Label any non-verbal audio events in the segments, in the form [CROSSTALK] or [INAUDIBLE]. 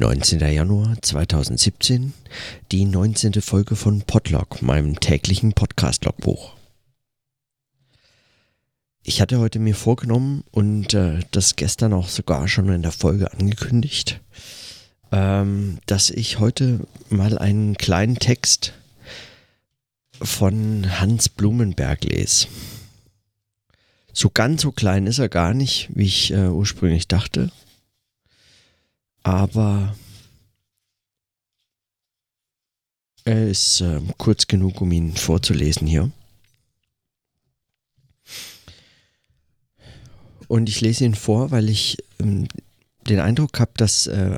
19. Januar 2017, die 19. Folge von Podlog, meinem täglichen Podcast-Logbuch. Ich hatte heute mir vorgenommen und äh, das gestern auch sogar schon in der Folge angekündigt, ähm, dass ich heute mal einen kleinen Text von Hans Blumenberg lese. So ganz so klein ist er gar nicht, wie ich äh, ursprünglich dachte. Aber er ist äh, kurz genug, um ihn vorzulesen hier. Und ich lese ihn vor, weil ich ähm, den Eindruck habe, dass, äh,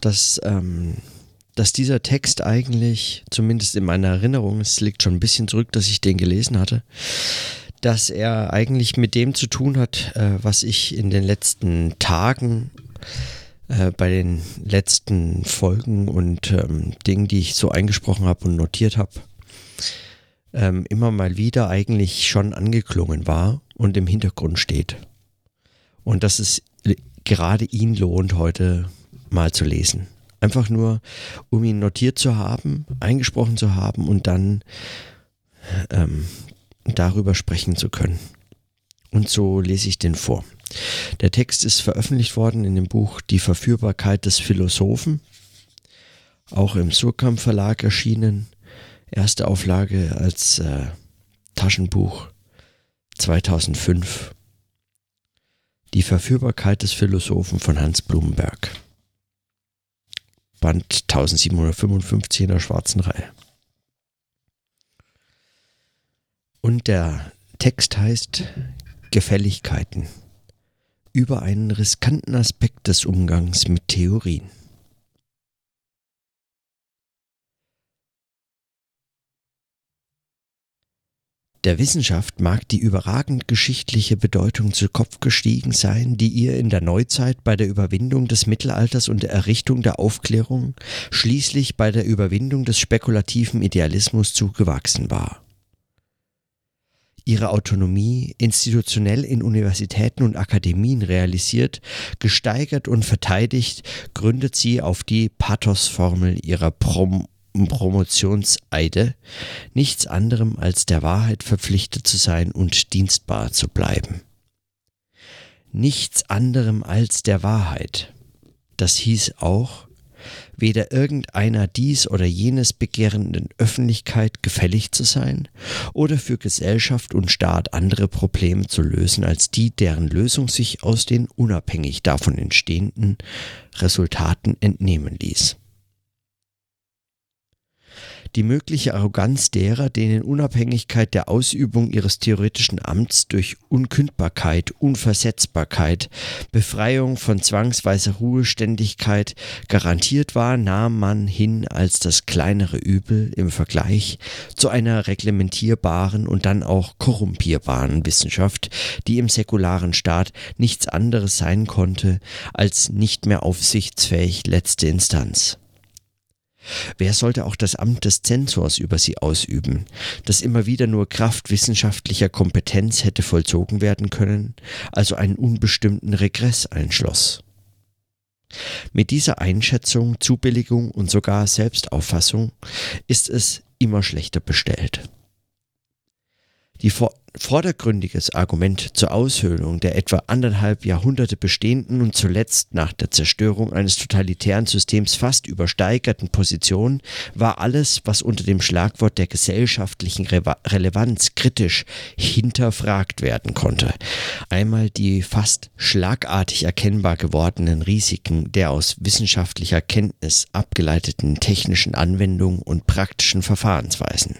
dass, ähm, dass dieser Text eigentlich, zumindest in meiner Erinnerung, es liegt schon ein bisschen zurück, dass ich den gelesen hatte, dass er eigentlich mit dem zu tun hat, äh, was ich in den letzten Tagen äh, bei den letzten Folgen und ähm, Dingen, die ich so eingesprochen habe und notiert habe, ähm, immer mal wieder eigentlich schon angeklungen war und im Hintergrund steht. Und dass es gerade ihn lohnt, heute mal zu lesen. Einfach nur, um ihn notiert zu haben, eingesprochen zu haben und dann ähm, darüber sprechen zu können. Und so lese ich den vor. Der Text ist veröffentlicht worden in dem Buch Die Verführbarkeit des Philosophen, auch im Surkamp Verlag erschienen, erste Auflage als äh, Taschenbuch 2005. Die Verführbarkeit des Philosophen von Hans Blumenberg. Band 1755 in der schwarzen Reihe. Und der Text heißt Gefälligkeiten über einen riskanten Aspekt des Umgangs mit Theorien. Der Wissenschaft mag die überragend geschichtliche Bedeutung zu Kopf gestiegen sein, die ihr in der Neuzeit bei der Überwindung des Mittelalters und der Errichtung der Aufklärung, schließlich bei der Überwindung des spekulativen Idealismus zugewachsen war ihre Autonomie institutionell in Universitäten und Akademien realisiert, gesteigert und verteidigt, gründet sie auf die Pathosformel ihrer Prom Promotionseide, nichts anderem als der Wahrheit verpflichtet zu sein und dienstbar zu bleiben. Nichts anderem als der Wahrheit. Das hieß auch, weder irgendeiner dies oder jenes begehrenden Öffentlichkeit gefällig zu sein oder für Gesellschaft und Staat andere Probleme zu lösen als die, deren Lösung sich aus den unabhängig davon entstehenden Resultaten entnehmen ließ die mögliche Arroganz derer, denen Unabhängigkeit der Ausübung ihres theoretischen Amts durch Unkündbarkeit, Unversetzbarkeit, Befreiung von zwangsweiser Ruheständigkeit garantiert war, nahm man hin als das kleinere Übel im Vergleich zu einer reglementierbaren und dann auch korrumpierbaren Wissenschaft, die im säkularen Staat nichts anderes sein konnte als nicht mehr aufsichtsfähig letzte Instanz. Wer sollte auch das Amt des Zensors über sie ausüben, das immer wieder nur Kraft wissenschaftlicher Kompetenz hätte vollzogen werden können, also einen unbestimmten Regress einschloss? Mit dieser Einschätzung, Zubilligung und sogar Selbstauffassung ist es immer schlechter bestellt. Die vordergründiges Argument zur Aushöhlung der etwa anderthalb Jahrhunderte bestehenden und zuletzt nach der Zerstörung eines totalitären Systems fast übersteigerten Position war alles, was unter dem Schlagwort der gesellschaftlichen Re Relevanz kritisch hinterfragt werden konnte. Einmal die fast schlagartig erkennbar gewordenen Risiken der aus wissenschaftlicher Kenntnis abgeleiteten technischen Anwendungen und praktischen Verfahrensweisen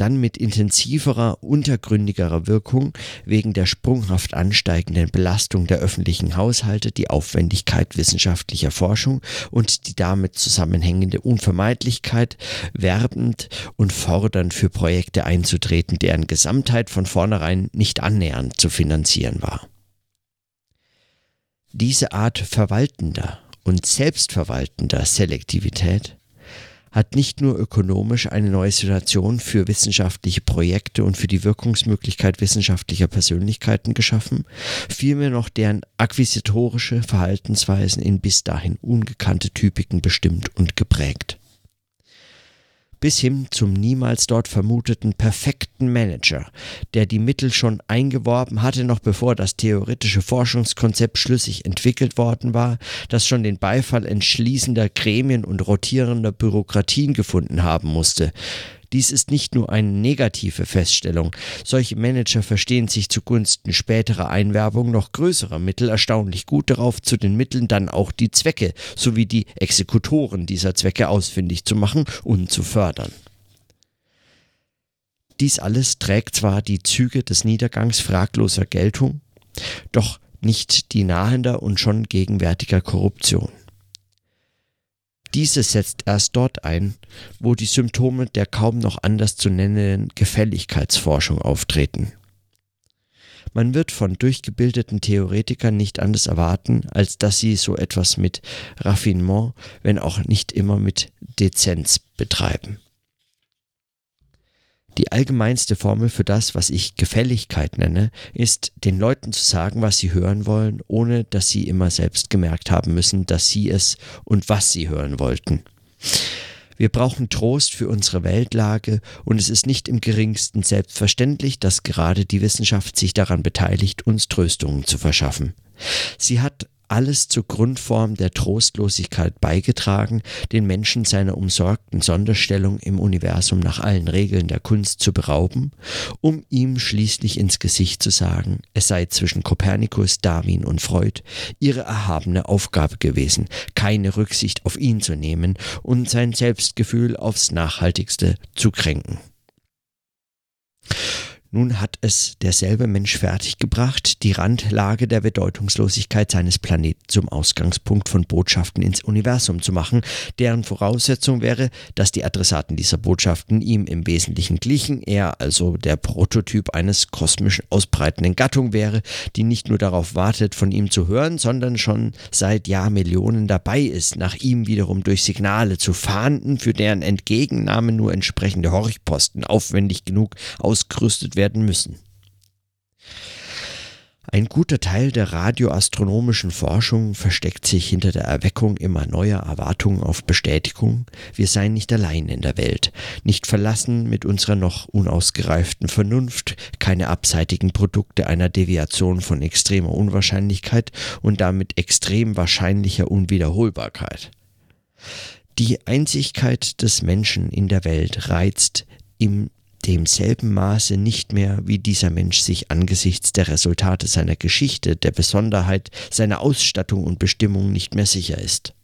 dann mit intensiverer, untergründigerer Wirkung wegen der sprunghaft ansteigenden Belastung der öffentlichen Haushalte die Aufwendigkeit wissenschaftlicher Forschung und die damit zusammenhängende Unvermeidlichkeit, werbend und fordernd für Projekte einzutreten, deren Gesamtheit von vornherein nicht annähernd zu finanzieren war. Diese Art verwaltender und selbstverwaltender Selektivität hat nicht nur ökonomisch eine neue Situation für wissenschaftliche Projekte und für die Wirkungsmöglichkeit wissenschaftlicher Persönlichkeiten geschaffen, vielmehr noch deren akquisitorische Verhaltensweisen in bis dahin ungekannte Typiken bestimmt und geprägt bis hin zum niemals dort vermuteten perfekten Manager, der die Mittel schon eingeworben hatte, noch bevor das theoretische Forschungskonzept schlüssig entwickelt worden war, das schon den Beifall entschließender Gremien und rotierender Bürokratien gefunden haben musste, dies ist nicht nur eine negative Feststellung. Solche Manager verstehen sich zugunsten späterer Einwerbung noch größerer Mittel erstaunlich gut darauf, zu den Mitteln dann auch die Zwecke sowie die Exekutoren dieser Zwecke ausfindig zu machen und zu fördern. Dies alles trägt zwar die Züge des Niedergangs fragloser Geltung, doch nicht die nahender und schon gegenwärtiger Korruption. Diese setzt erst dort ein, wo die Symptome der kaum noch anders zu nennenden Gefälligkeitsforschung auftreten. Man wird von durchgebildeten Theoretikern nicht anders erwarten, als dass sie so etwas mit Raffinement, wenn auch nicht immer mit Dezenz betreiben. Die allgemeinste Formel für das, was ich Gefälligkeit nenne, ist, den Leuten zu sagen, was sie hören wollen, ohne dass sie immer selbst gemerkt haben müssen, dass sie es und was sie hören wollten. Wir brauchen Trost für unsere Weltlage und es ist nicht im geringsten selbstverständlich, dass gerade die Wissenschaft sich daran beteiligt, uns Tröstungen zu verschaffen. Sie hat alles zur Grundform der Trostlosigkeit beigetragen, den Menschen seiner umsorgten Sonderstellung im Universum nach allen Regeln der Kunst zu berauben, um ihm schließlich ins Gesicht zu sagen, es sei zwischen Kopernikus, Darwin und Freud ihre erhabene Aufgabe gewesen, keine Rücksicht auf ihn zu nehmen und sein Selbstgefühl aufs nachhaltigste zu kränken. Nun hat es derselbe Mensch fertiggebracht, die Randlage der Bedeutungslosigkeit seines Planeten zum Ausgangspunkt von Botschaften ins Universum zu machen, deren Voraussetzung wäre, dass die Adressaten dieser Botschaften ihm im Wesentlichen glichen, er also der Prototyp eines kosmisch ausbreitenden Gattung wäre, die nicht nur darauf wartet, von ihm zu hören, sondern schon seit Jahrmillionen dabei ist, nach ihm wiederum durch Signale zu fahnden, für deren Entgegennahme nur entsprechende Horchposten aufwendig genug ausgerüstet werden müssen. Ein guter Teil der radioastronomischen Forschung versteckt sich hinter der Erweckung immer neuer Erwartungen auf Bestätigung, wir seien nicht allein in der Welt, nicht verlassen mit unserer noch unausgereiften Vernunft, keine abseitigen Produkte einer Deviation von extremer Unwahrscheinlichkeit und damit extrem wahrscheinlicher Unwiederholbarkeit. Die Einzigkeit des Menschen in der Welt reizt im demselben Maße nicht mehr, wie dieser Mensch sich angesichts der Resultate seiner Geschichte, der Besonderheit seiner Ausstattung und Bestimmung nicht mehr sicher ist.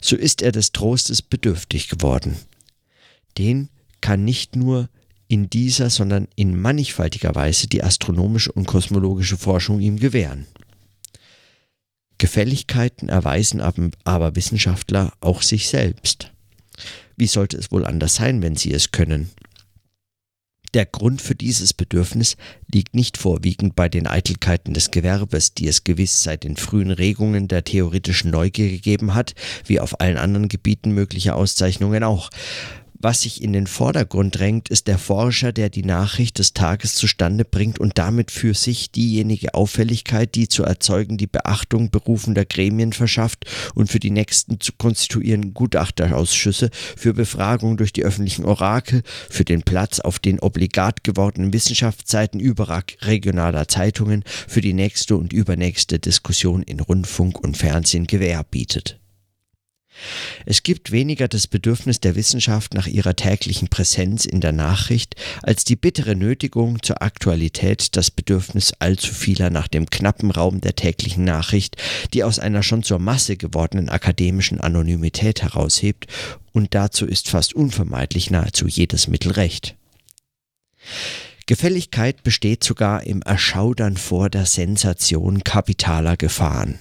So ist er des Trostes bedürftig geworden. Den kann nicht nur in dieser, sondern in mannigfaltiger Weise die astronomische und kosmologische Forschung ihm gewähren. Gefälligkeiten erweisen aber Wissenschaftler auch sich selbst. Wie sollte es wohl anders sein, wenn sie es können? Der Grund für dieses Bedürfnis liegt nicht vorwiegend bei den Eitelkeiten des Gewerbes, die es gewiss seit den frühen Regungen der theoretischen Neugier gegeben hat, wie auf allen anderen Gebieten möglicher Auszeichnungen auch, was sich in den Vordergrund drängt, ist der Forscher, der die Nachricht des Tages zustande bringt und damit für sich diejenige Auffälligkeit, die zu erzeugen die Beachtung berufender Gremien verschafft und für die nächsten zu konstituierenden Gutachterausschüsse, für Befragung durch die öffentlichen Orakel, für den Platz auf den obligat gewordenen Wissenschaftsseiten überregionaler Zeitungen, für die nächste und übernächste Diskussion in Rundfunk und Fernsehen Gewähr bietet. Es gibt weniger das Bedürfnis der Wissenschaft nach ihrer täglichen Präsenz in der Nachricht als die bittere Nötigung zur Aktualität das Bedürfnis allzu vieler nach dem knappen Raum der täglichen Nachricht, die aus einer schon zur Masse gewordenen akademischen Anonymität heraushebt, und dazu ist fast unvermeidlich nahezu jedes Mittel recht. Gefälligkeit besteht sogar im Erschaudern vor der Sensation kapitaler Gefahren.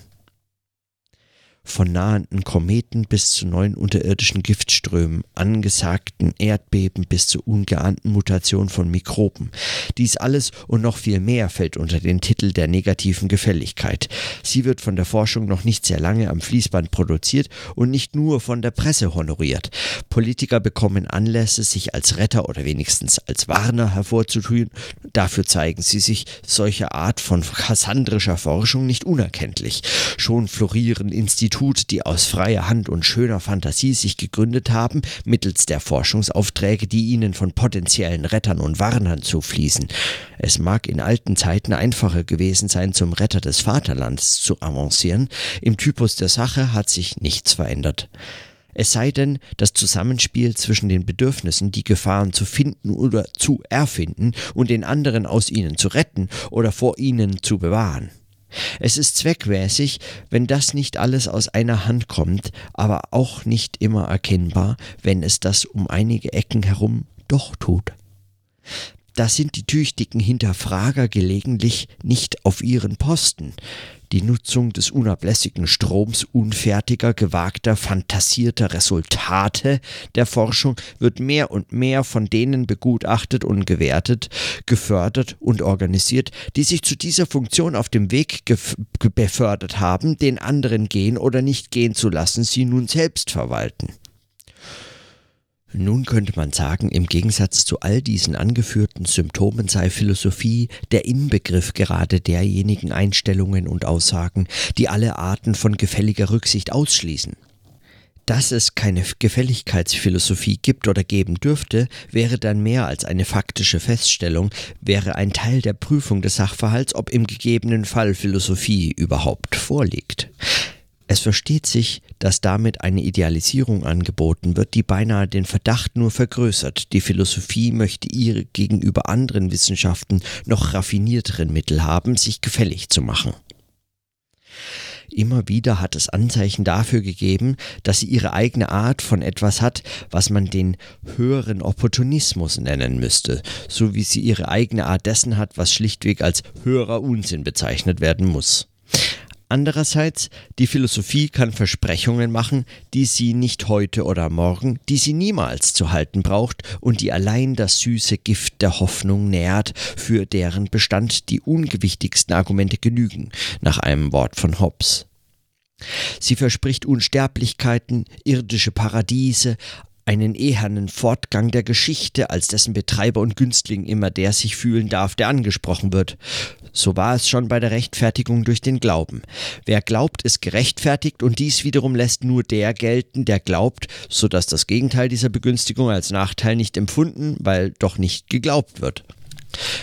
Von nahenden Kometen bis zu neuen unterirdischen Giftströmen, angesagten Erdbeben bis zu ungeahnten Mutationen von Mikroben. Dies alles und noch viel mehr fällt unter den Titel der negativen Gefälligkeit. Sie wird von der Forschung noch nicht sehr lange am Fließband produziert und nicht nur von der Presse honoriert. Politiker bekommen Anlässe, sich als Retter oder wenigstens als Warner hervorzutun. Dafür zeigen sie sich solcher Art von [LAUGHS] kassandrischer Forschung nicht unerkenntlich. Schon florieren Institute Institut, die aus freier Hand und schöner Fantasie sich gegründet haben, mittels der Forschungsaufträge, die ihnen von potenziellen Rettern und Warnern zufließen. Es mag in alten Zeiten einfacher gewesen sein, zum Retter des Vaterlands zu avancieren, im Typus der Sache hat sich nichts verändert. Es sei denn, das Zusammenspiel zwischen den Bedürfnissen, die Gefahren zu finden oder zu erfinden und den anderen aus ihnen zu retten oder vor ihnen zu bewahren. Es ist zweckmäßig, wenn das nicht alles aus einer Hand kommt, aber auch nicht immer erkennbar, wenn es das um einige Ecken herum doch tut. Da sind die tüchtigen Hinterfrager gelegentlich nicht auf ihren Posten. Die Nutzung des unablässigen Stroms unfertiger, gewagter, fantasierter Resultate der Forschung wird mehr und mehr von denen begutachtet und gewertet, gefördert und organisiert, die sich zu dieser Funktion auf dem Weg befördert haben, den anderen gehen oder nicht gehen zu lassen, sie nun selbst verwalten. Nun könnte man sagen, im Gegensatz zu all diesen angeführten Symptomen sei Philosophie der Inbegriff gerade derjenigen Einstellungen und Aussagen, die alle Arten von gefälliger Rücksicht ausschließen. Dass es keine Gefälligkeitsphilosophie gibt oder geben dürfte, wäre dann mehr als eine faktische Feststellung, wäre ein Teil der Prüfung des Sachverhalts, ob im gegebenen Fall Philosophie überhaupt vorliegt. Es versteht sich, dass damit eine Idealisierung angeboten wird, die beinahe den Verdacht nur vergrößert. Die Philosophie möchte ihre gegenüber anderen Wissenschaften noch raffinierteren Mittel haben, sich gefällig zu machen. Immer wieder hat es Anzeichen dafür gegeben, dass sie ihre eigene Art von etwas hat, was man den höheren Opportunismus nennen müsste, so wie sie ihre eigene Art dessen hat, was schlichtweg als höherer Unsinn bezeichnet werden muss. Andererseits, die Philosophie kann Versprechungen machen, die sie nicht heute oder morgen, die sie niemals zu halten braucht und die allein das süße Gift der Hoffnung nährt, für deren Bestand die ungewichtigsten Argumente genügen, nach einem Wort von Hobbes. Sie verspricht Unsterblichkeiten, irdische Paradiese, einen ehernen Fortgang der Geschichte, als dessen Betreiber und Günstling immer der sich fühlen darf, der angesprochen wird. So war es schon bei der Rechtfertigung durch den Glauben. Wer glaubt, ist gerechtfertigt und dies wiederum lässt nur der gelten, der glaubt, so dass das Gegenteil dieser Begünstigung als Nachteil nicht empfunden, weil doch nicht geglaubt wird.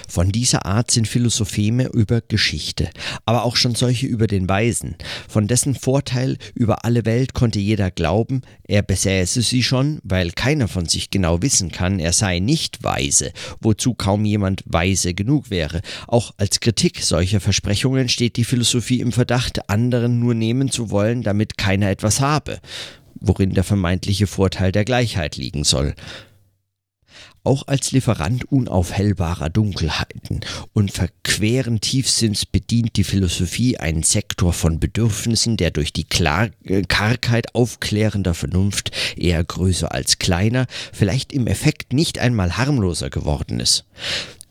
Von dieser Art sind Philosopheme über Geschichte, aber auch schon solche über den Weisen. Von dessen Vorteil über alle Welt konnte jeder glauben, er besäße sie schon, weil keiner von sich genau wissen kann, er sei nicht weise, wozu kaum jemand weise genug wäre. Auch als Kritik solcher Versprechungen steht die Philosophie im Verdacht, anderen nur nehmen zu wollen, damit keiner etwas habe worin der vermeintliche Vorteil der Gleichheit liegen soll auch als Lieferant unaufhellbarer Dunkelheiten und verqueren Tiefsinns bedient die Philosophie einen Sektor von Bedürfnissen, der durch die Klar äh, Kargheit aufklärender Vernunft eher größer als kleiner, vielleicht im Effekt nicht einmal harmloser geworden ist.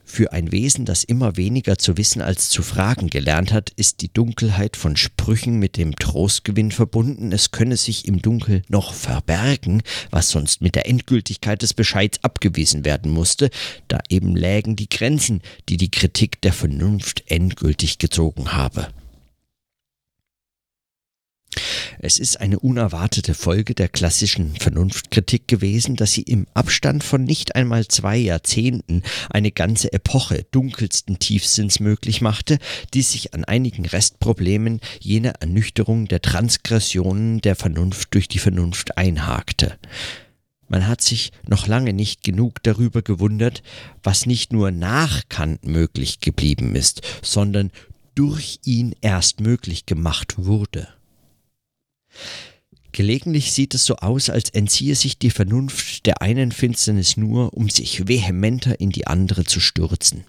Für ein Wesen, das immer weniger zu wissen als zu fragen gelernt hat, ist die Dunkelheit von Sprüchen mit dem Trostgewinn verbunden, es könne sich im Dunkel noch verbergen, was sonst mit der Endgültigkeit des Bescheids abgewiesen werden musste, da eben lägen die Grenzen, die die Kritik der Vernunft endgültig gezogen habe. Es ist eine unerwartete Folge der klassischen Vernunftkritik gewesen, dass sie im Abstand von nicht einmal zwei Jahrzehnten eine ganze Epoche dunkelsten Tiefsinns möglich machte, die sich an einigen Restproblemen jener Ernüchterung der Transgressionen der Vernunft durch die Vernunft einhakte. Man hat sich noch lange nicht genug darüber gewundert, was nicht nur nach Kant möglich geblieben ist, sondern durch ihn erst möglich gemacht wurde. Gelegentlich sieht es so aus, als entziehe sich die Vernunft der einen Finsternis nur, um sich vehementer in die andere zu stürzen.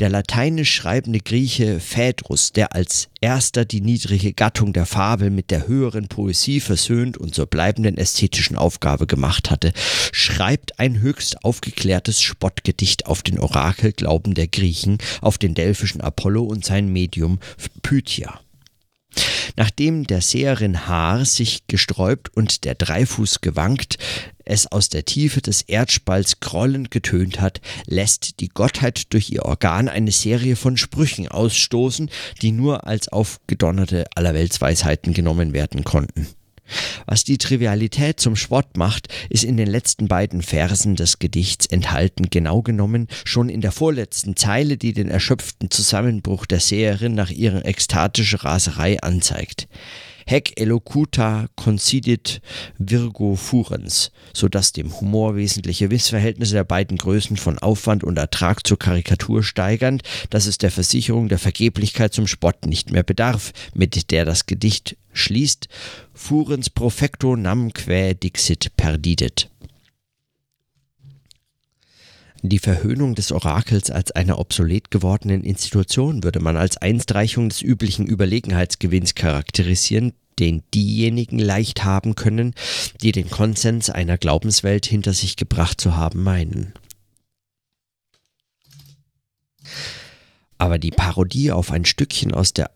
Der lateinisch schreibende Grieche Phaedrus, der als erster die niedrige Gattung der Fabel mit der höheren Poesie versöhnt und zur bleibenden ästhetischen Aufgabe gemacht hatte, schreibt ein höchst aufgeklärtes Spottgedicht auf den Orakelglauben der Griechen, auf den delphischen Apollo und sein Medium Pythia. Nachdem der Seherin Haar sich gesträubt und der Dreifuß gewankt, es aus der Tiefe des Erdspalts grollend getönt hat, lässt die Gottheit durch ihr Organ eine Serie von Sprüchen ausstoßen, die nur als aufgedonnerte Allerweltsweisheiten genommen werden konnten. Was die Trivialität zum Spott macht, ist in den letzten beiden Versen des Gedichts enthalten, genau genommen schon in der vorletzten Zeile, die den erschöpften Zusammenbruch der Seherin nach ihrer ekstatischen Raserei anzeigt. Hec elocuta concidit virgo furens, so dass dem Humor wesentliche Missverhältnisse der beiden Größen von Aufwand und Ertrag zur Karikatur steigernd, dass es der Versicherung der Vergeblichkeit zum Spott nicht mehr bedarf, mit der das Gedicht schließt, furens profecto nam quae dixit perdidet. Die Verhöhnung des Orakels als einer obsolet gewordenen Institution würde man als Einstreichung des üblichen Überlegenheitsgewinns charakterisieren, den diejenigen leicht haben können, die den Konsens einer Glaubenswelt hinter sich gebracht zu haben meinen. Aber die Parodie auf ein Stückchen aus der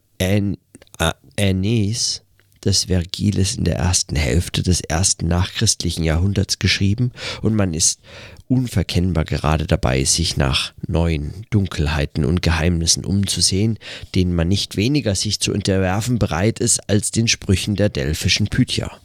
Aeneis des Vergiles in der ersten Hälfte des ersten nachchristlichen Jahrhunderts geschrieben und man ist unverkennbar gerade dabei, sich nach neuen Dunkelheiten und Geheimnissen umzusehen, denen man nicht weniger sich zu unterwerfen bereit ist als den Sprüchen der delphischen Pythia.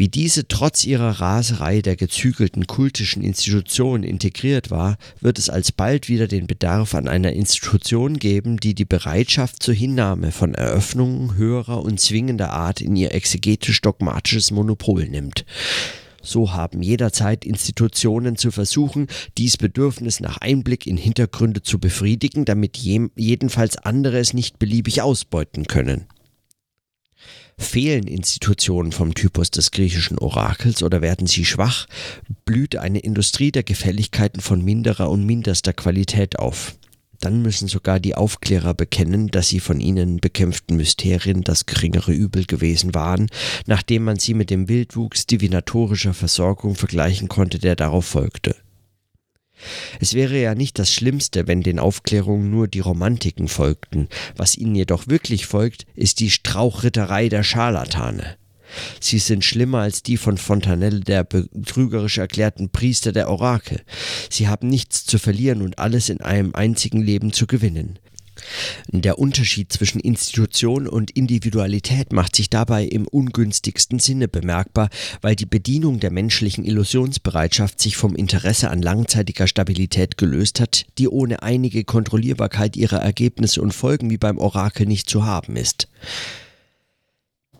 Wie diese trotz ihrer Raserei der gezügelten kultischen Institutionen integriert war, wird es alsbald wieder den Bedarf an einer Institution geben, die die Bereitschaft zur Hinnahme von Eröffnungen höherer und zwingender Art in ihr exegetisch-dogmatisches Monopol nimmt. So haben jederzeit Institutionen zu versuchen, dies Bedürfnis nach Einblick in Hintergründe zu befriedigen, damit jedenfalls andere es nicht beliebig ausbeuten können. Fehlen Institutionen vom Typus des griechischen Orakels oder werden sie schwach, blüht eine Industrie der Gefälligkeiten von minderer und minderster Qualität auf. Dann müssen sogar die Aufklärer bekennen, dass sie von ihnen bekämpften Mysterien das geringere Übel gewesen waren, nachdem man sie mit dem Wildwuchs divinatorischer Versorgung vergleichen konnte, der darauf folgte. Es wäre ja nicht das Schlimmste, wenn den Aufklärungen nur die Romantiken folgten. Was ihnen jedoch wirklich folgt, ist die Strauchritterei der Scharlatane. Sie sind schlimmer als die von Fontanelle, der betrügerisch erklärten Priester der Orakel. Sie haben nichts zu verlieren und alles in einem einzigen Leben zu gewinnen. Der Unterschied zwischen Institution und Individualität macht sich dabei im ungünstigsten Sinne bemerkbar, weil die Bedienung der menschlichen Illusionsbereitschaft sich vom Interesse an langzeitiger Stabilität gelöst hat, die ohne einige Kontrollierbarkeit ihrer Ergebnisse und Folgen wie beim Orakel nicht zu haben ist.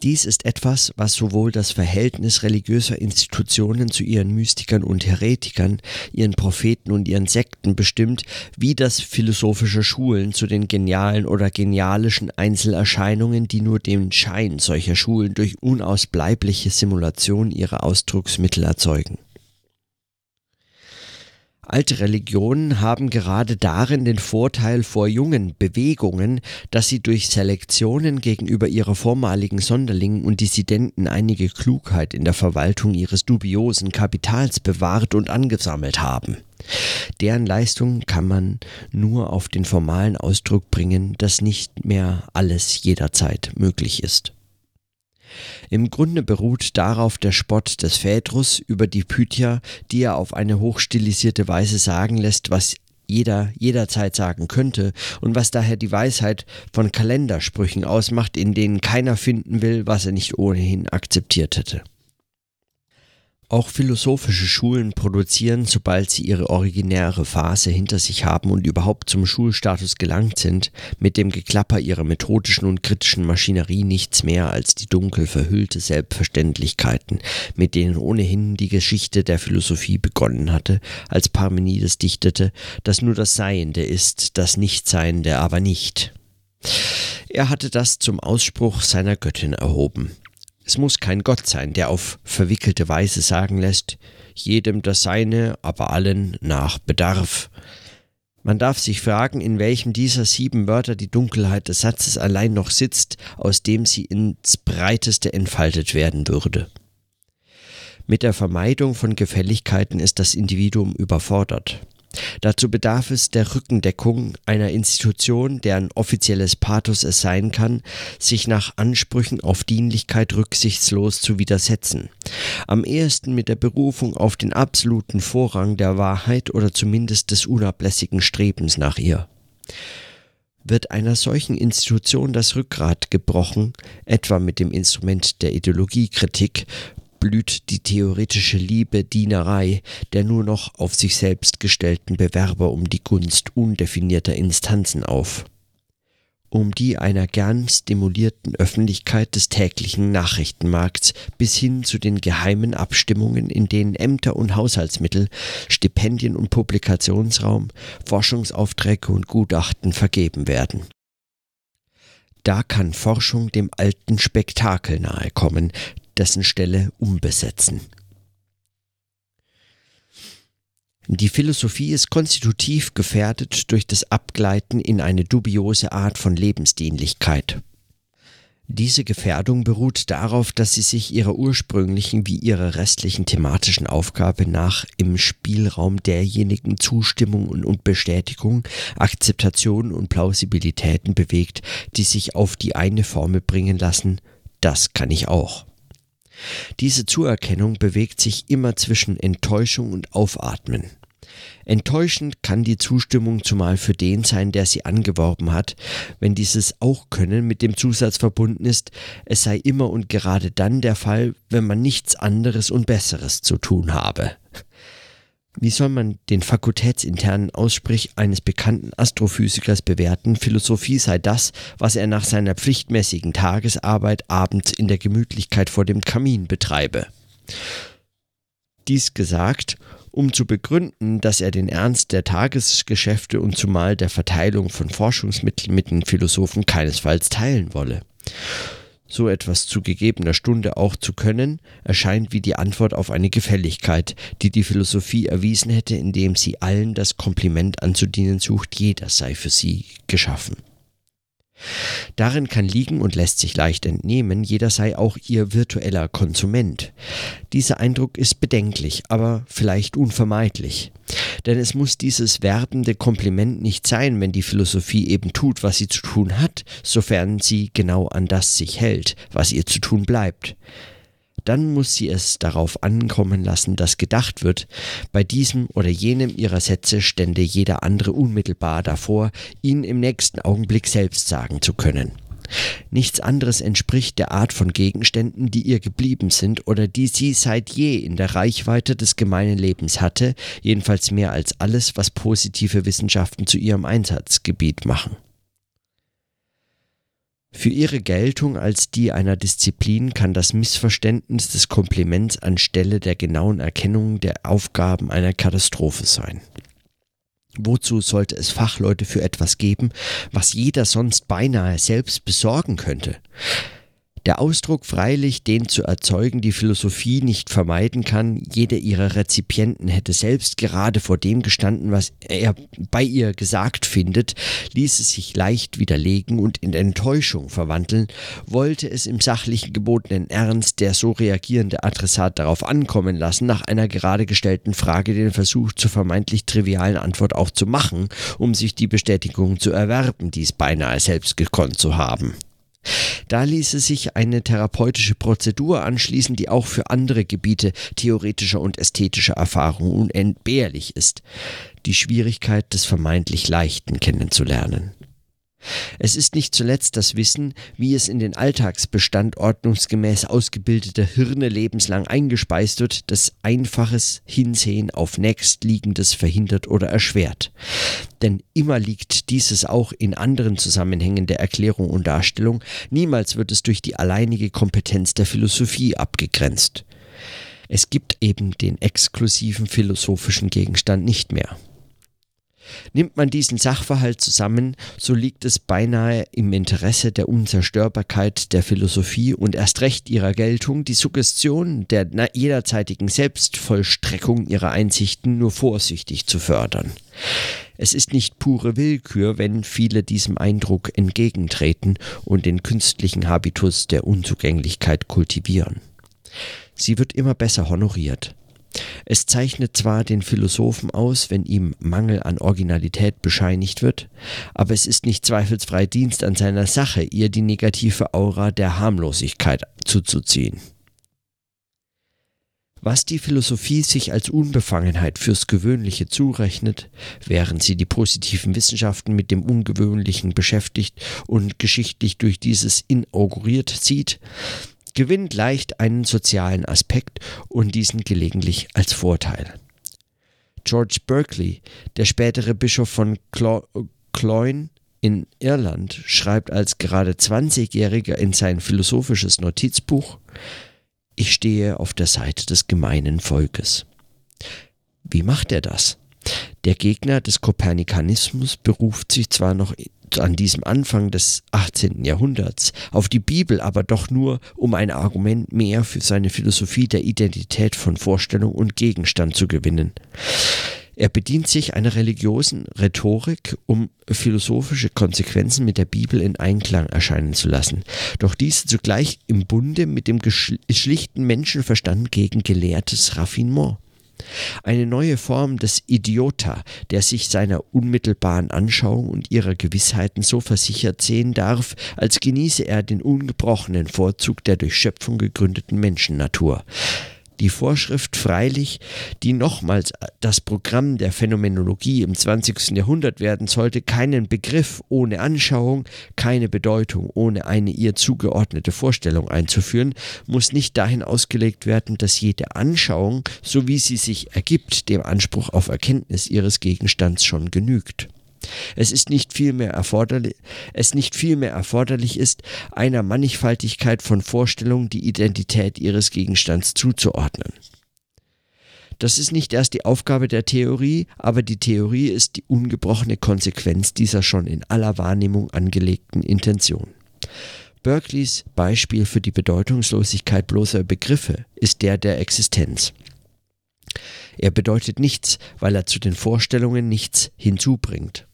Dies ist etwas, was sowohl das Verhältnis religiöser Institutionen zu ihren Mystikern und Heretikern, ihren Propheten und ihren Sekten bestimmt, wie das philosophische Schulen zu den genialen oder genialischen Einzelerscheinungen, die nur den Schein solcher Schulen durch unausbleibliche Simulation ihrer Ausdrucksmittel erzeugen. Alte Religionen haben gerade darin den Vorteil vor jungen Bewegungen, dass sie durch Selektionen gegenüber ihrer vormaligen Sonderlingen und Dissidenten einige Klugheit in der Verwaltung ihres dubiosen Kapitals bewahrt und angesammelt haben. Deren Leistung kann man nur auf den formalen Ausdruck bringen, dass nicht mehr alles jederzeit möglich ist. Im Grunde beruht darauf der Spott des Phaedrus über die Pythia, die er auf eine hochstilisierte Weise sagen lässt, was jeder jederzeit sagen könnte und was daher die Weisheit von Kalendersprüchen ausmacht, in denen keiner finden will, was er nicht ohnehin akzeptiert hätte. Auch philosophische Schulen produzieren, sobald sie ihre originäre Phase hinter sich haben und überhaupt zum Schulstatus gelangt sind, mit dem Geklapper ihrer methodischen und kritischen Maschinerie nichts mehr als die dunkel verhüllte Selbstverständlichkeiten, mit denen ohnehin die Geschichte der Philosophie begonnen hatte, als Parmenides dichtete, dass nur das Seiende ist, das Nichtseiende aber nicht. Er hatte das zum Ausspruch seiner Göttin erhoben. Es muss kein Gott sein, der auf verwickelte Weise sagen lässt, jedem das Seine, aber allen nach Bedarf. Man darf sich fragen, in welchem dieser sieben Wörter die Dunkelheit des Satzes allein noch sitzt, aus dem sie ins Breiteste entfaltet werden würde. Mit der Vermeidung von Gefälligkeiten ist das Individuum überfordert. Dazu bedarf es der Rückendeckung einer Institution, deren offizielles Pathos es sein kann, sich nach Ansprüchen auf Dienlichkeit rücksichtslos zu widersetzen. Am ehesten mit der Berufung auf den absoluten Vorrang der Wahrheit oder zumindest des unablässigen Strebens nach ihr. Wird einer solchen Institution das Rückgrat gebrochen, etwa mit dem Instrument der Ideologiekritik, blüht die theoretische Liebe Dienerei der nur noch auf sich selbst gestellten Bewerber um die Gunst undefinierter Instanzen auf. Um die einer gern stimulierten Öffentlichkeit des täglichen Nachrichtenmarkts bis hin zu den geheimen Abstimmungen, in denen Ämter und Haushaltsmittel, Stipendien und Publikationsraum, Forschungsaufträge und Gutachten vergeben werden. Da kann Forschung dem alten Spektakel nahekommen, dessen Stelle umbesetzen. Die Philosophie ist konstitutiv gefährdet durch das Abgleiten in eine dubiose Art von Lebensdienlichkeit. Diese Gefährdung beruht darauf, dass sie sich ihrer ursprünglichen wie ihrer restlichen thematischen Aufgabe nach im Spielraum derjenigen Zustimmungen und Bestätigung, Akzeptation und Plausibilitäten bewegt, die sich auf die eine Formel bringen lassen, das kann ich auch. Diese Zuerkennung bewegt sich immer zwischen Enttäuschung und Aufatmen. Enttäuschend kann die Zustimmung zumal für den sein, der sie angeworben hat, wenn dieses auch können mit dem Zusatz verbunden ist, es sei immer und gerade dann der Fall, wenn man nichts anderes und Besseres zu tun habe. Wie soll man den fakultätsinternen Aussprich eines bekannten Astrophysikers bewerten, Philosophie sei das, was er nach seiner pflichtmäßigen Tagesarbeit abends in der Gemütlichkeit vor dem Kamin betreibe? Dies gesagt, um zu begründen, dass er den Ernst der Tagesgeschäfte und zumal der Verteilung von Forschungsmitteln mit den Philosophen keinesfalls teilen wolle so etwas zu gegebener Stunde auch zu können, erscheint wie die Antwort auf eine Gefälligkeit, die die Philosophie erwiesen hätte, indem sie allen das Kompliment anzudienen sucht, jeder sei für sie geschaffen. Darin kann liegen und lässt sich leicht entnehmen, jeder sei auch ihr virtueller Konsument. Dieser Eindruck ist bedenklich, aber vielleicht unvermeidlich. Denn es muss dieses werbende Kompliment nicht sein, wenn die Philosophie eben tut, was sie zu tun hat, sofern sie genau an das sich hält, was ihr zu tun bleibt dann muss sie es darauf ankommen lassen, dass gedacht wird, bei diesem oder jenem ihrer Sätze stände jeder andere unmittelbar davor, ihn im nächsten Augenblick selbst sagen zu können. Nichts anderes entspricht der Art von Gegenständen, die ihr geblieben sind oder die sie seit je in der Reichweite des gemeinen Lebens hatte, jedenfalls mehr als alles, was positive Wissenschaften zu ihrem Einsatzgebiet machen. Für ihre Geltung als die einer Disziplin kann das Missverständnis des Kompliments anstelle der genauen Erkennung der Aufgaben einer Katastrophe sein. Wozu sollte es Fachleute für etwas geben, was jeder sonst beinahe selbst besorgen könnte? Der Ausdruck freilich, den zu erzeugen die Philosophie nicht vermeiden kann, jeder ihrer Rezipienten hätte selbst gerade vor dem gestanden, was er bei ihr gesagt findet, ließe sich leicht widerlegen und in Enttäuschung verwandeln, wollte es im sachlichen gebotenen Ernst der so reagierende Adressat darauf ankommen lassen, nach einer gerade gestellten Frage den Versuch zur vermeintlich trivialen Antwort auch zu machen, um sich die Bestätigung zu erwerben, dies beinahe selbst gekonnt zu haben. Da ließe sich eine therapeutische Prozedur anschließen, die auch für andere Gebiete theoretischer und ästhetischer Erfahrung unentbehrlich ist, die Schwierigkeit des vermeintlich Leichten kennenzulernen. Es ist nicht zuletzt das Wissen, wie es in den Alltagsbestand ordnungsgemäß ausgebildeter Hirne lebenslang eingespeist wird, das einfaches Hinsehen auf nächstliegendes verhindert oder erschwert. Denn immer liegt dieses auch in anderen Zusammenhängen der Erklärung und Darstellung, niemals wird es durch die alleinige Kompetenz der Philosophie abgegrenzt. Es gibt eben den exklusiven philosophischen Gegenstand nicht mehr. Nimmt man diesen Sachverhalt zusammen, so liegt es beinahe im Interesse der Unzerstörbarkeit der Philosophie und erst recht ihrer Geltung, die Suggestion der jederzeitigen Selbstvollstreckung ihrer Einsichten nur vorsichtig zu fördern. Es ist nicht pure Willkür, wenn viele diesem Eindruck entgegentreten und den künstlichen Habitus der Unzugänglichkeit kultivieren. Sie wird immer besser honoriert. Es zeichnet zwar den Philosophen aus, wenn ihm Mangel an Originalität bescheinigt wird, aber es ist nicht zweifelsfrei Dienst an seiner Sache, ihr die negative Aura der Harmlosigkeit zuzuziehen. Was die Philosophie sich als Unbefangenheit fürs Gewöhnliche zurechnet, während sie die positiven Wissenschaften mit dem Ungewöhnlichen beschäftigt und geschichtlich durch dieses inauguriert sieht, gewinnt leicht einen sozialen Aspekt und diesen gelegentlich als Vorteil. George Berkeley, der spätere Bischof von Cloyne in Irland, schreibt als gerade 20-Jähriger in sein philosophisches Notizbuch, ich stehe auf der Seite des gemeinen Volkes. Wie macht er das? Der Gegner des Kopernikanismus beruft sich zwar noch an diesem Anfang des 18. Jahrhunderts auf die Bibel aber doch nur um ein Argument mehr für seine Philosophie der Identität von Vorstellung und Gegenstand zu gewinnen. Er bedient sich einer religiösen Rhetorik, um philosophische Konsequenzen mit der Bibel in Einklang erscheinen zu lassen, doch diese zugleich im Bunde mit dem schlichten Menschenverstand gegen gelehrtes Raffinement. Eine neue Form des Idiota, der sich seiner unmittelbaren Anschauung und ihrer Gewissheiten so versichert sehen darf, als genieße er den ungebrochenen Vorzug der durch Schöpfung gegründeten Menschennatur die Vorschrift freilich, die nochmals das Programm der Phänomenologie im 20. Jahrhundert werden sollte, keinen Begriff ohne Anschauung, keine Bedeutung ohne eine ihr zugeordnete Vorstellung einzuführen, muss nicht dahin ausgelegt werden, dass jede Anschauung, so wie sie sich ergibt, dem Anspruch auf Erkenntnis ihres Gegenstands schon genügt. Es ist nicht vielmehr erforderlich, es nicht vielmehr erforderlich ist, einer Mannigfaltigkeit von Vorstellungen die Identität ihres Gegenstands zuzuordnen. Das ist nicht erst die Aufgabe der Theorie, aber die Theorie ist die ungebrochene Konsequenz dieser schon in aller Wahrnehmung angelegten Intention. Berkeleys Beispiel für die Bedeutungslosigkeit bloßer Begriffe ist der der Existenz. Er bedeutet nichts, weil er zu den Vorstellungen nichts hinzubringt.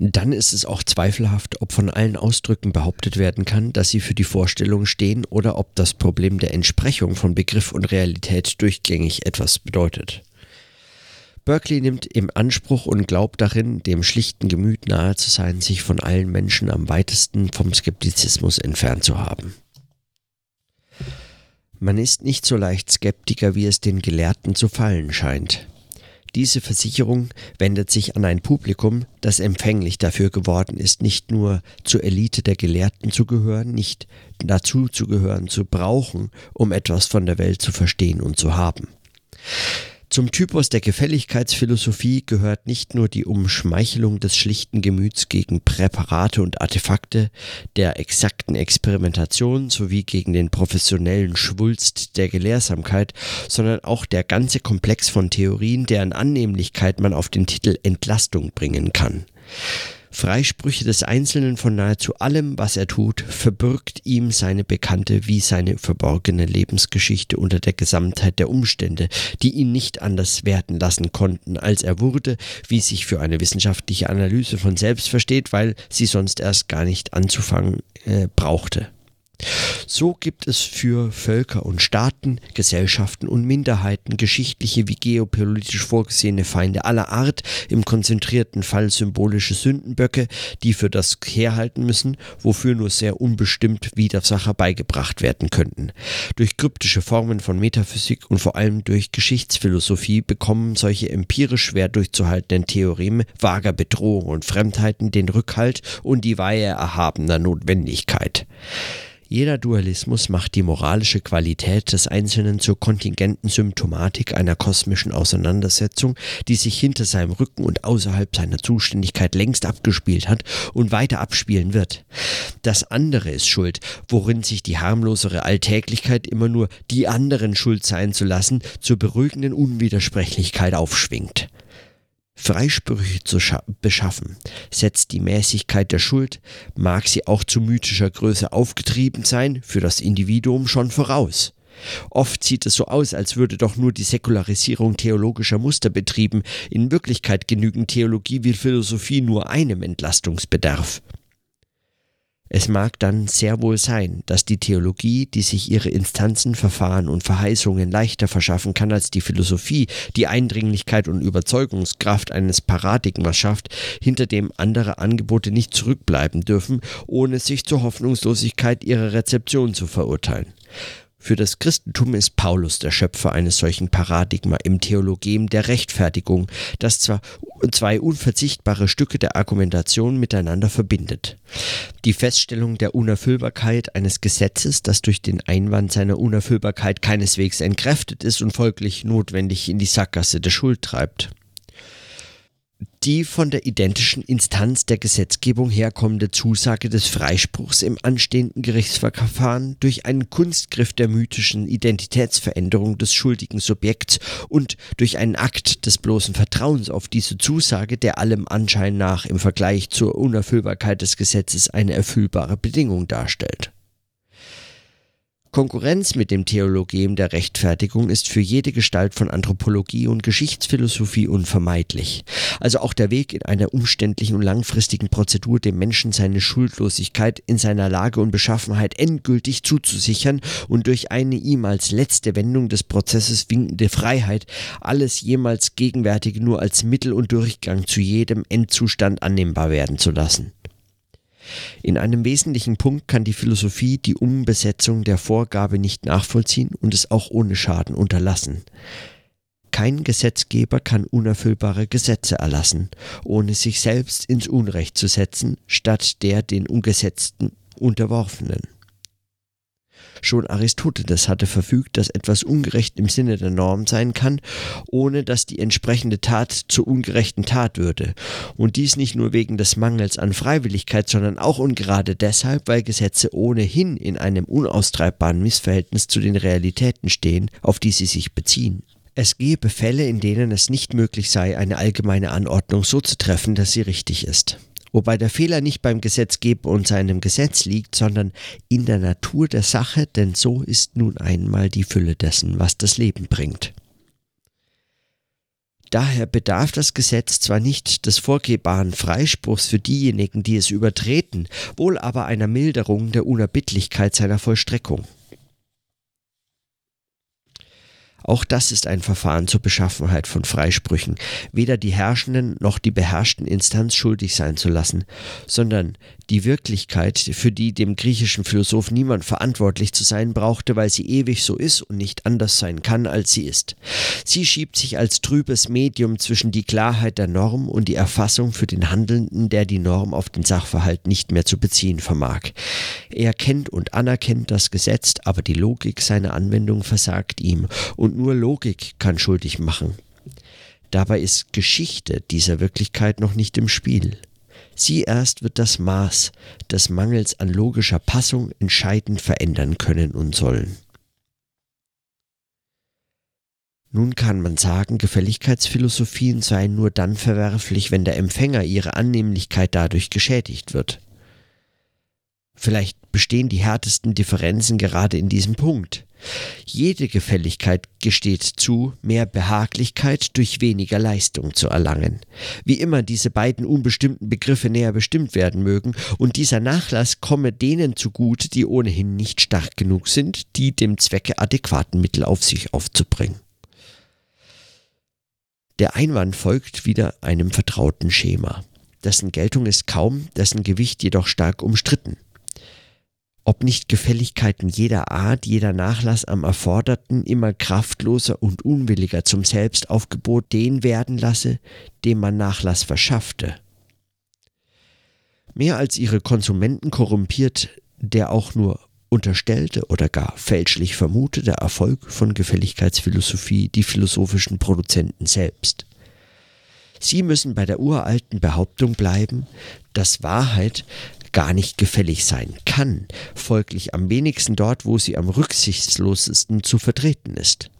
Dann ist es auch zweifelhaft, ob von allen Ausdrücken behauptet werden kann, dass sie für die Vorstellung stehen oder ob das Problem der Entsprechung von Begriff und Realität durchgängig etwas bedeutet. Berkeley nimmt im Anspruch und glaubt darin, dem schlichten Gemüt nahe zu sein, sich von allen Menschen am weitesten vom Skeptizismus entfernt zu haben. Man ist nicht so leicht Skeptiker, wie es den Gelehrten zu fallen scheint. Diese Versicherung wendet sich an ein Publikum, das empfänglich dafür geworden ist, nicht nur zur Elite der Gelehrten zu gehören, nicht dazu zu gehören, zu brauchen, um etwas von der Welt zu verstehen und zu haben. Zum Typus der Gefälligkeitsphilosophie gehört nicht nur die Umschmeichelung des schlichten Gemüts gegen Präparate und Artefakte, der exakten Experimentation sowie gegen den professionellen Schwulst der Gelehrsamkeit, sondern auch der ganze Komplex von Theorien, deren Annehmlichkeit man auf den Titel Entlastung bringen kann. Freisprüche des Einzelnen von nahezu allem, was er tut, verbirgt ihm seine bekannte wie seine verborgene Lebensgeschichte unter der Gesamtheit der Umstände, die ihn nicht anders werden lassen konnten, als er wurde, wie sich für eine wissenschaftliche Analyse von selbst versteht, weil sie sonst erst gar nicht anzufangen äh, brauchte. So gibt es für Völker und Staaten, Gesellschaften und Minderheiten geschichtliche wie geopolitisch vorgesehene Feinde aller Art, im konzentrierten Fall symbolische Sündenböcke, die für das herhalten müssen, wofür nur sehr unbestimmt Widersacher beigebracht werden könnten. Durch kryptische Formen von Metaphysik und vor allem durch Geschichtsphilosophie bekommen solche empirisch schwer durchzuhaltenden Theoreme vager Bedrohung und Fremdheiten den Rückhalt und die Weihe erhabener Notwendigkeit. Jeder Dualismus macht die moralische Qualität des Einzelnen zur kontingenten Symptomatik einer kosmischen Auseinandersetzung, die sich hinter seinem Rücken und außerhalb seiner Zuständigkeit längst abgespielt hat und weiter abspielen wird. Das andere ist Schuld, worin sich die harmlosere Alltäglichkeit immer nur die anderen schuld sein zu lassen zur beruhigenden Unwidersprechlichkeit aufschwingt. Freisprüche zu beschaffen, setzt die Mäßigkeit der Schuld, mag sie auch zu mythischer Größe aufgetrieben sein, für das Individuum schon voraus. Oft sieht es so aus, als würde doch nur die Säkularisierung theologischer Muster betrieben, in Wirklichkeit genügen Theologie wie Philosophie nur einem Entlastungsbedarf. Es mag dann sehr wohl sein, dass die Theologie, die sich ihre Instanzen, Verfahren und Verheißungen leichter verschaffen kann als die Philosophie, die Eindringlichkeit und Überzeugungskraft eines Paradigmas schafft, hinter dem andere Angebote nicht zurückbleiben dürfen, ohne sich zur Hoffnungslosigkeit ihrer Rezeption zu verurteilen. Für das Christentum ist Paulus der Schöpfer eines solchen Paradigma im Theologem der Rechtfertigung, das zwar zwei unverzichtbare Stücke der Argumentation miteinander verbindet. Die Feststellung der Unerfüllbarkeit eines Gesetzes, das durch den Einwand seiner Unerfüllbarkeit keineswegs entkräftet ist und folglich notwendig in die Sackgasse der Schuld treibt die von der identischen Instanz der Gesetzgebung herkommende Zusage des Freispruchs im anstehenden Gerichtsverfahren durch einen Kunstgriff der mythischen Identitätsveränderung des schuldigen Subjekts und durch einen Akt des bloßen Vertrauens auf diese Zusage, der allem Anschein nach im Vergleich zur Unerfüllbarkeit des Gesetzes eine erfüllbare Bedingung darstellt. Konkurrenz mit dem Theologem der Rechtfertigung ist für jede Gestalt von Anthropologie und Geschichtsphilosophie unvermeidlich. Also auch der Weg in einer umständlichen und langfristigen Prozedur dem Menschen seine Schuldlosigkeit in seiner Lage und Beschaffenheit endgültig zuzusichern und durch eine ihm als letzte Wendung des Prozesses winkende Freiheit alles jemals Gegenwärtige nur als Mittel und Durchgang zu jedem Endzustand annehmbar werden zu lassen. In einem wesentlichen Punkt kann die Philosophie die Umbesetzung der Vorgabe nicht nachvollziehen und es auch ohne Schaden unterlassen. Kein Gesetzgeber kann unerfüllbare Gesetze erlassen, ohne sich selbst ins Unrecht zu setzen, statt der den Ungesetzten Unterworfenen. Schon Aristoteles hatte verfügt, dass etwas ungerecht im Sinne der Norm sein kann, ohne dass die entsprechende Tat zur ungerechten Tat würde. Und dies nicht nur wegen des Mangels an Freiwilligkeit, sondern auch und gerade deshalb, weil Gesetze ohnehin in einem unaustreibbaren Missverhältnis zu den Realitäten stehen, auf die sie sich beziehen. Es gebe Fälle, in denen es nicht möglich sei, eine allgemeine Anordnung so zu treffen, dass sie richtig ist wobei der Fehler nicht beim Gesetzgeber und seinem Gesetz liegt, sondern in der Natur der Sache, denn so ist nun einmal die Fülle dessen, was das Leben bringt. Daher bedarf das Gesetz zwar nicht des vorgehbaren Freispruchs für diejenigen, die es übertreten, wohl aber einer Milderung der Unerbittlichkeit seiner Vollstreckung. Auch das ist ein Verfahren zur Beschaffenheit von Freisprüchen, weder die herrschenden noch die beherrschten Instanz schuldig sein zu lassen, sondern die Wirklichkeit, für die dem griechischen Philosoph niemand verantwortlich zu sein brauchte, weil sie ewig so ist und nicht anders sein kann, als sie ist. Sie schiebt sich als trübes Medium zwischen die Klarheit der Norm und die Erfassung für den Handelnden, der die Norm auf den Sachverhalt nicht mehr zu beziehen vermag. Er kennt und anerkennt das Gesetz, aber die Logik seiner Anwendung versagt ihm und nur Logik kann schuldig machen. Dabei ist Geschichte dieser Wirklichkeit noch nicht im Spiel. Sie erst wird das Maß des Mangels an logischer Passung entscheidend verändern können und sollen. Nun kann man sagen, Gefälligkeitsphilosophien seien nur dann verwerflich, wenn der Empfänger ihre Annehmlichkeit dadurch geschädigt wird. Vielleicht bestehen die härtesten Differenzen gerade in diesem Punkt. Jede Gefälligkeit gesteht zu, mehr Behaglichkeit durch weniger Leistung zu erlangen. Wie immer diese beiden unbestimmten Begriffe näher bestimmt werden mögen, und dieser Nachlass komme denen zugute, die ohnehin nicht stark genug sind, die dem Zwecke adäquaten Mittel auf sich aufzubringen. Der Einwand folgt wieder einem vertrauten Schema. Dessen Geltung ist kaum, dessen Gewicht jedoch stark umstritten ob nicht Gefälligkeiten jeder Art, jeder Nachlass am Erforderten immer kraftloser und unwilliger zum Selbstaufgebot den werden lasse, dem man Nachlass verschaffte. Mehr als ihre Konsumenten korrumpiert der auch nur unterstellte oder gar fälschlich vermutete Erfolg von Gefälligkeitsphilosophie die philosophischen Produzenten selbst. Sie müssen bei der uralten Behauptung bleiben, dass Wahrheit gar nicht gefällig sein kann, folglich am wenigsten dort, wo sie am rücksichtslosesten zu vertreten ist.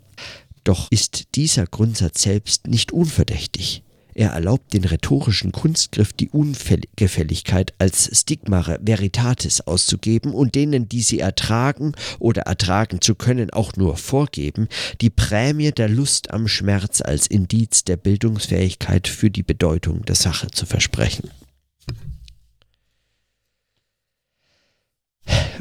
Doch ist dieser Grundsatz selbst nicht unverdächtig. Er erlaubt den rhetorischen Kunstgriff, die Ungefälligkeit als Stigma veritatis auszugeben und denen, die sie ertragen oder ertragen zu können, auch nur vorgeben, die Prämie der Lust am Schmerz als Indiz der Bildungsfähigkeit für die Bedeutung der Sache zu versprechen.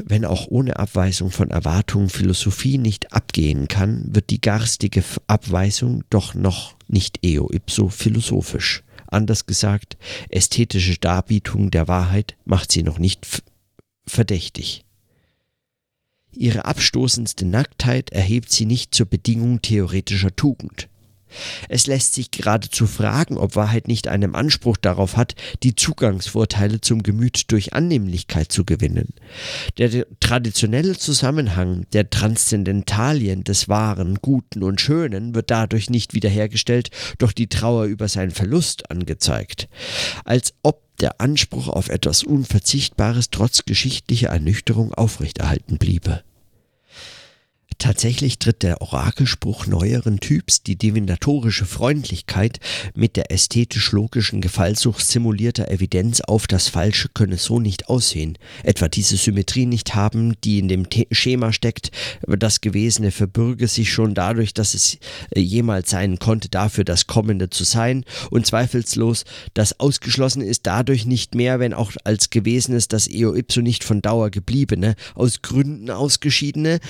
Wenn auch ohne Abweisung von Erwartungen Philosophie nicht abgehen kann, wird die garstige Abweisung doch noch nicht eo ipso philosophisch. Anders gesagt, ästhetische Darbietung der Wahrheit macht sie noch nicht verdächtig. Ihre abstoßendste Nacktheit erhebt sie nicht zur Bedingung theoretischer Tugend. Es lässt sich geradezu fragen, ob Wahrheit nicht einen Anspruch darauf hat, die Zugangsvorteile zum Gemüt durch Annehmlichkeit zu gewinnen. Der traditionelle Zusammenhang der Transzendentalien des Wahren, Guten und Schönen wird dadurch nicht wiederhergestellt, doch die Trauer über seinen Verlust angezeigt. Als ob der Anspruch auf etwas Unverzichtbares trotz geschichtlicher Ernüchterung aufrechterhalten bliebe. Tatsächlich tritt der Orakelspruch neueren Typs, die divinatorische Freundlichkeit, mit der ästhetisch-logischen Gefallsucht simulierter Evidenz auf, das Falsche könne so nicht aussehen, etwa diese Symmetrie nicht haben, die in dem Schema steckt, das Gewesene verbürge sich schon dadurch, dass es äh, jemals sein konnte, dafür das Kommende zu sein, und zweifelslos, das Ausgeschlossene ist dadurch nicht mehr, wenn auch als Gewesenes das Eo ipso nicht von Dauer gebliebene, aus Gründen ausgeschiedene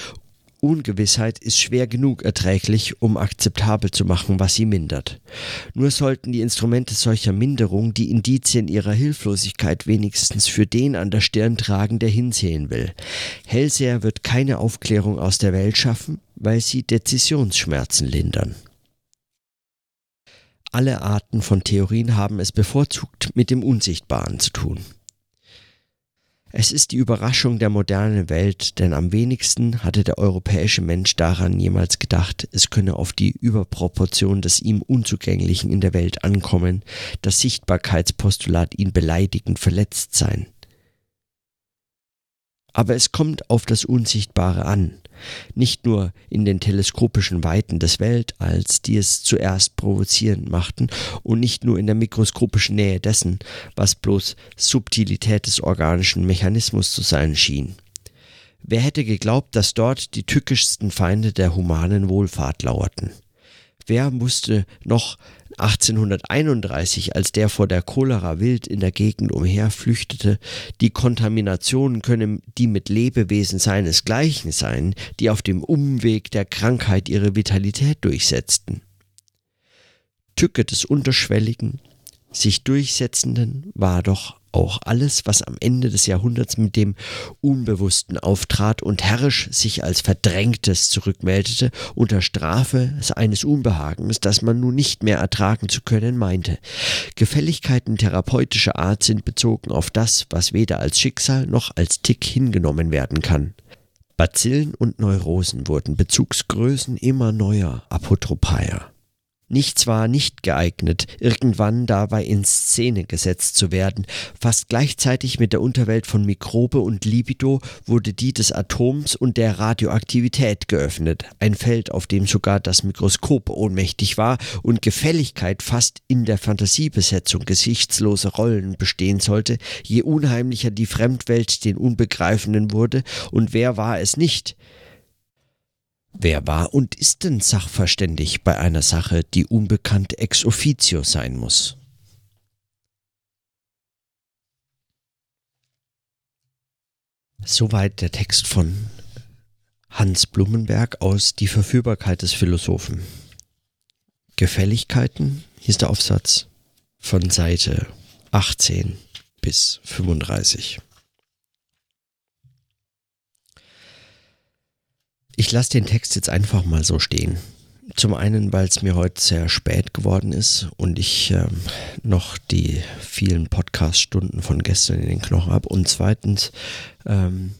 Ungewissheit ist schwer genug erträglich, um akzeptabel zu machen, was sie mindert. Nur sollten die Instrumente solcher Minderung die Indizien ihrer Hilflosigkeit wenigstens für den an der Stirn tragen, der hinsehen will. Hellseher wird keine Aufklärung aus der Welt schaffen, weil sie Dezisionsschmerzen lindern. Alle Arten von Theorien haben es bevorzugt mit dem Unsichtbaren zu tun. Es ist die Überraschung der modernen Welt, denn am wenigsten hatte der europäische Mensch daran jemals gedacht, es könne auf die Überproportion des ihm Unzugänglichen in der Welt ankommen, das Sichtbarkeitspostulat ihn beleidigend verletzt sein. Aber es kommt auf das Unsichtbare an, nicht nur in den teleskopischen Weiten des Weltalls, die es zuerst provozierend machten, und nicht nur in der mikroskopischen Nähe dessen, was bloß Subtilität des organischen Mechanismus zu sein schien. Wer hätte geglaubt, dass dort die tückischsten Feinde der humanen Wohlfahrt lauerten? Wer musste noch 1831, als der vor der Cholera wild in der Gegend umherflüchtete, die Kontamination könne die mit Lebewesen seinesgleichen sein, die auf dem Umweg der Krankheit ihre Vitalität durchsetzten. Tücke des Unterschwelligen, sich Durchsetzenden war doch auch alles, was am Ende des Jahrhunderts mit dem Unbewussten auftrat und herrisch sich als Verdrängtes zurückmeldete, unter Strafe eines Unbehagens, das man nun nicht mehr ertragen zu können meinte. Gefälligkeiten therapeutischer Art sind bezogen auf das, was weder als Schicksal noch als Tick hingenommen werden kann. Bazillen und Neurosen wurden Bezugsgrößen immer neuer Apotropaier. Nichts war nicht geeignet, irgendwann dabei in Szene gesetzt zu werden. Fast gleichzeitig mit der Unterwelt von Mikrobe und Libido wurde die des Atoms und der Radioaktivität geöffnet, ein Feld, auf dem sogar das Mikroskop ohnmächtig war und Gefälligkeit fast in der Fantasiebesetzung gesichtsloser Rollen bestehen sollte, je unheimlicher die Fremdwelt den Unbegreifenden wurde, und wer war es nicht, Wer war und ist denn sachverständig bei einer Sache, die unbekannt ex officio sein muss? Soweit der Text von Hans Blumenberg aus Die Verführbarkeit des Philosophen. Gefälligkeiten, ist der Aufsatz, von Seite 18 bis 35. Ich lasse den Text jetzt einfach mal so stehen. Zum einen, weil es mir heute sehr spät geworden ist und ich ähm, noch die vielen Podcast-Stunden von gestern in den Knochen habe. Und zweitens, ähm,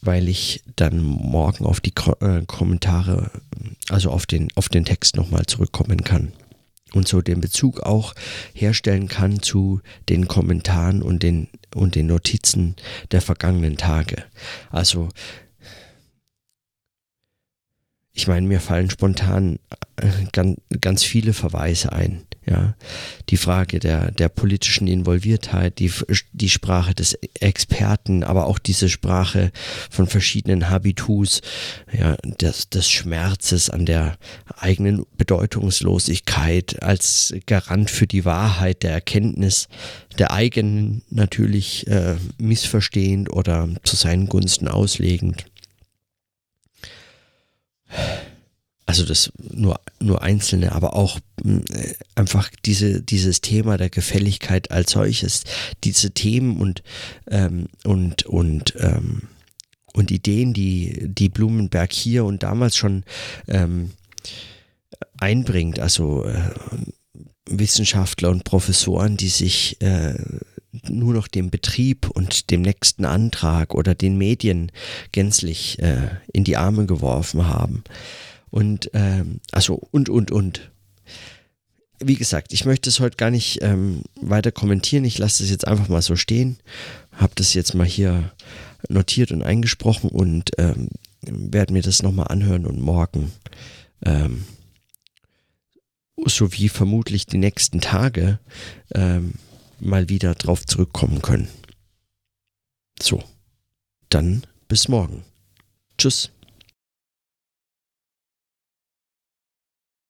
weil ich dann morgen auf die Ko äh, Kommentare, also auf den, auf den Text nochmal zurückkommen kann. Und so den Bezug auch herstellen kann zu den Kommentaren und den, und den Notizen der vergangenen Tage. Also ich meine, mir fallen spontan äh, ganz, ganz viele Verweise ein. Ja, die Frage der, der politischen Involviertheit, die, die Sprache des Experten, aber auch diese Sprache von verschiedenen Habitus, ja, des, des Schmerzes an der eigenen Bedeutungslosigkeit als Garant für die Wahrheit der Erkenntnis, der eigenen natürlich äh, missverstehend oder zu seinen Gunsten auslegend also das nur, nur einzelne, aber auch äh, einfach diese, dieses Thema der Gefälligkeit als solches, diese Themen und, ähm, und, und, ähm, und Ideen, die, die Blumenberg hier und damals schon ähm, einbringt, also äh, Wissenschaftler und Professoren, die sich äh, nur noch dem Betrieb und dem nächsten Antrag oder den Medien gänzlich äh, in die Arme geworfen haben. Und ähm, also und und und. Wie gesagt, ich möchte es heute gar nicht ähm, weiter kommentieren. Ich lasse das jetzt einfach mal so stehen. Habe das jetzt mal hier notiert und eingesprochen und ähm, werde mir das nochmal anhören und morgen ähm, sowie vermutlich die nächsten Tage ähm, mal wieder drauf zurückkommen können. So, dann bis morgen. Tschüss.